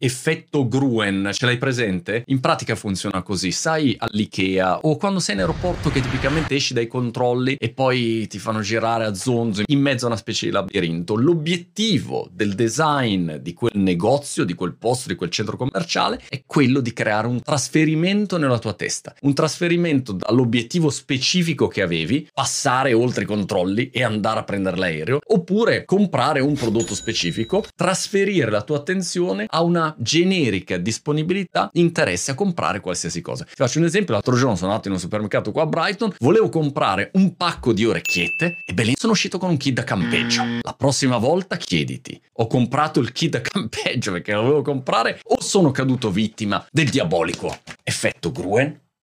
effetto Gruen, ce l'hai presente? In pratica funziona così, sai all'Ikea o quando sei in aeroporto che tipicamente esci dai controlli e poi ti fanno girare a zonzo in mezzo a una specie di labirinto. L'obiettivo del design di quel negozio, di quel posto, di quel centro commerciale è quello di creare un trasferimento nella tua testa, un trasferimento dall'obiettivo specifico che avevi, passare oltre i controlli e andare a prendere l'aereo, oppure comprare un prodotto specifico, trasferire la tua attenzione a una generica disponibilità interesse a comprare qualsiasi cosa. Ti faccio un esempio, l'altro giorno sono andato in un supermercato qua a Brighton, volevo comprare un pacco di orecchiette e beh sono uscito con un kit da campeggio. La prossima volta chiediti, ho comprato il kit da campeggio perché lo volevo comprare o sono caduto vittima del diabolico effetto Gruen?